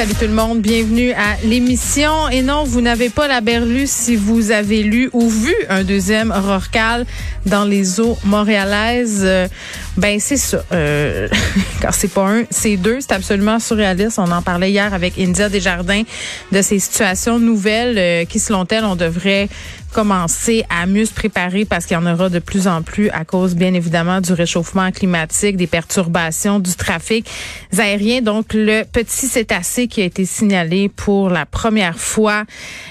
Salut tout le monde, bienvenue à l'émission. Et non, vous n'avez pas la berlue si vous avez lu ou vu un deuxième Rorcal dans les eaux montréalaises. Euh, ben c'est ça. Euh, car c'est pas un, c'est deux. C'est absolument surréaliste. On en parlait hier avec India Desjardins de ces situations nouvelles euh, qui, selon elle, on devrait commencer à mieux se préparer parce qu'il y en aura de plus en plus à cause, bien évidemment, du réchauffement climatique, des perturbations du trafic aérien. Donc, le petit cétacé qui a été signalé pour la première fois,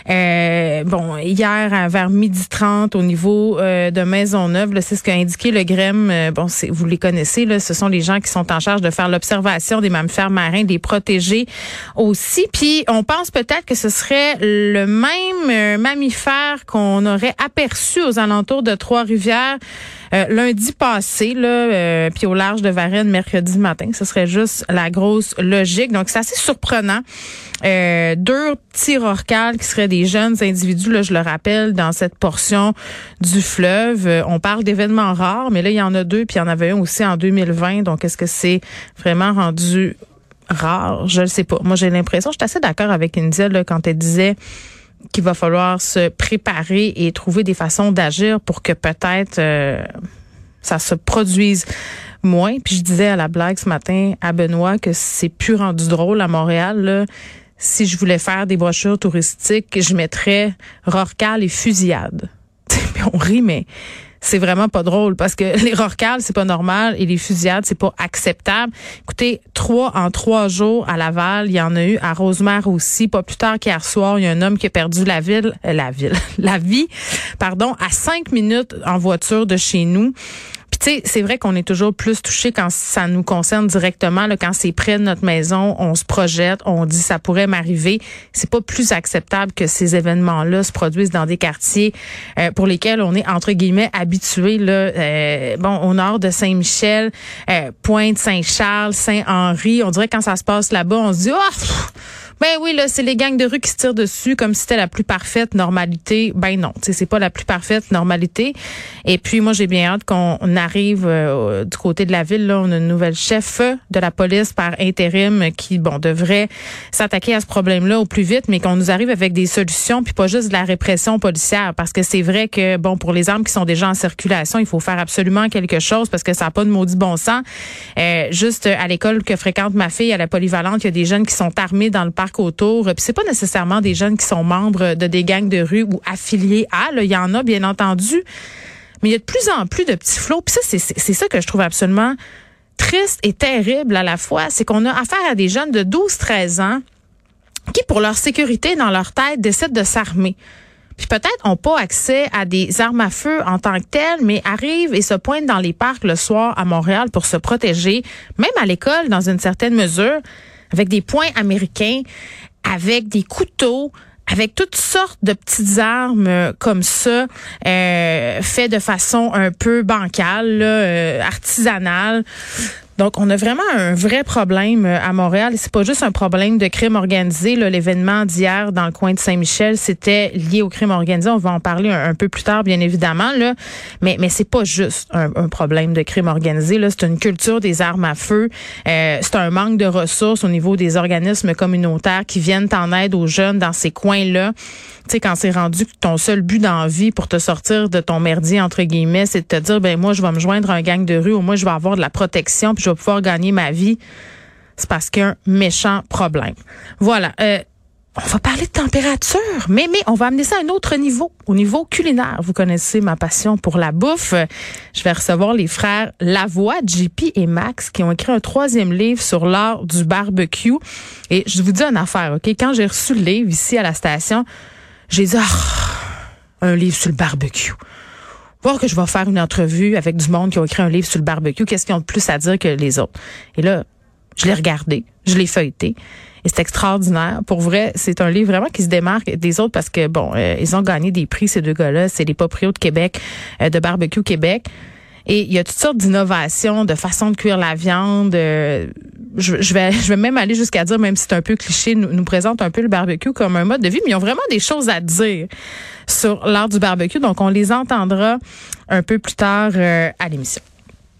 euh, bon, hier vers midi 30 au niveau euh, de Maisonneuve, c'est ce qu'a indiqué le GREM. Euh, bon, vous les connaissez, là, ce sont les gens qui sont en charge de faire l'observation des mammifères marins, des protéger aussi. Puis, on pense peut-être que ce serait le même euh, mammifère qu'on on aurait aperçu aux alentours de Trois-Rivières euh, lundi passé, là, euh, puis au large de Varennes mercredi matin. Ce serait juste la grosse logique. Donc, c'est assez surprenant. Euh, deux petits rorcals qui seraient des jeunes individus, là, je le rappelle, dans cette portion du fleuve. on parle d'événements rares, mais là, il y en a deux, puis il y en avait un aussi en 2020. Donc, est-ce que c'est vraiment rendu rare? Je ne sais pas. Moi, j'ai l'impression, je suis assez d'accord avec India là, quand elle disait qu'il va falloir se préparer et trouver des façons d'agir pour que peut-être euh, ça se produise moins. Puis je disais à la blague ce matin à Benoît que c'est plus rendu drôle à Montréal. Si je voulais faire des brochures touristiques, je mettrais Rorcal et fusillade. On rit, mais c'est vraiment pas drôle parce que les rorcales, c'est pas normal et les fusillades, c'est pas acceptable. Écoutez, trois en trois jours à Laval, il y en a eu à Rosemère aussi. Pas plus tard qu'hier soir, il y a un homme qui a perdu la ville, euh, la ville, la vie, pardon, à cinq minutes en voiture de chez nous tu sais, c'est vrai qu'on est toujours plus touché quand ça nous concerne directement, là, quand c'est près de notre maison, on se projette, on dit ça pourrait m'arriver. C'est pas plus acceptable que ces événements-là se produisent dans des quartiers euh, pour lesquels on est entre guillemets habitué. Là, euh, bon, au nord de Saint-Michel, euh, Pointe, Saint-Charles, Saint-Henri, on dirait quand ça se passe là-bas, on se dit oh ben oui, là, c'est les gangs de rue qui se tirent dessus comme si c'était la plus parfaite normalité. Ben non, c'est pas la plus parfaite normalité. Et puis moi, j'ai bien hâte qu'on arrive euh, du côté de la ville. Là, on a une nouvelle chef de la police par intérim qui, bon, devrait s'attaquer à ce problème-là au plus vite, mais qu'on nous arrive avec des solutions, puis pas juste de la répression policière, parce que c'est vrai que, bon, pour les armes qui sont déjà en circulation, il faut faire absolument quelque chose parce que ça n'a pas de maudit bon sens. Euh, juste à l'école que fréquente ma fille, à la polyvalente, il y a des jeunes qui sont armés dans le parc autour. Puis c'est pas nécessairement des jeunes qui sont membres de des gangs de rue ou affiliés à. Il y en a bien entendu, mais il y a de plus en plus de petits flots. Puis ça, c'est ça que je trouve absolument triste et terrible à la fois. C'est qu'on a affaire à des jeunes de 12-13 ans qui, pour leur sécurité dans leur tête, décident de s'armer puis peut-être n'ont pas accès à des armes à feu en tant que telles, mais arrivent et se pointent dans les parcs le soir à Montréal pour se protéger, même à l'école dans une certaine mesure avec des points américains, avec des couteaux, avec toutes sortes de petites armes comme ça, euh, de façon un peu bancale, euh, artisanale. Donc, on a vraiment un vrai problème euh, à Montréal. C'est pas juste un problème de crime organisé. L'événement d'hier dans le coin de Saint-Michel, c'était lié au crime organisé. On va en parler un, peu plus tard, bien évidemment. Mais, mais c'est pas juste un, problème de crime organisé. C'est une culture des armes à feu. Euh, c'est un manque de ressources au niveau des organismes communautaires qui viennent en aide aux jeunes dans ces coins-là. Tu sais, quand c'est rendu que ton seul but dans vie pour te sortir de ton merdier, entre guillemets, c'est de te dire, ben moi, je vais me joindre à un gang de rue ou moi, je vais avoir de la protection pouvoir gagner ma vie. C'est parce qu'il y a un méchant problème. Voilà. Euh, on va parler de température, mais, mais on va amener ça à un autre niveau, au niveau culinaire. Vous connaissez ma passion pour la bouffe. Je vais recevoir les frères Lavoie, JP et Max, qui ont écrit un troisième livre sur l'art du barbecue. Et je vous dis une affaire, OK? Quand j'ai reçu le livre ici à la station, j'ai dit, ah, un livre sur le barbecue. Voir que je vais faire une entrevue avec du monde qui a écrit un livre sur le barbecue. Qu'est-ce qu'ils ont de plus à dire que les autres? Et là, je l'ai regardé, je l'ai feuilleté. Et c'est extraordinaire. Pour vrai, c'est un livre vraiment qui se démarque des autres parce que, bon, euh, ils ont gagné des prix, ces deux gars-là. C'est les proprios de Québec, euh, de Barbecue Québec. Et il y a toutes sortes d'innovations, de façon de cuire la viande. Euh, je, vais, je vais même aller jusqu'à dire, même si c'est un peu cliché, nous, nous présente un peu le barbecue comme un mode de vie, mais ils ont vraiment des choses à dire sur l'art du barbecue. Donc, on les entendra un peu plus tard à l'émission.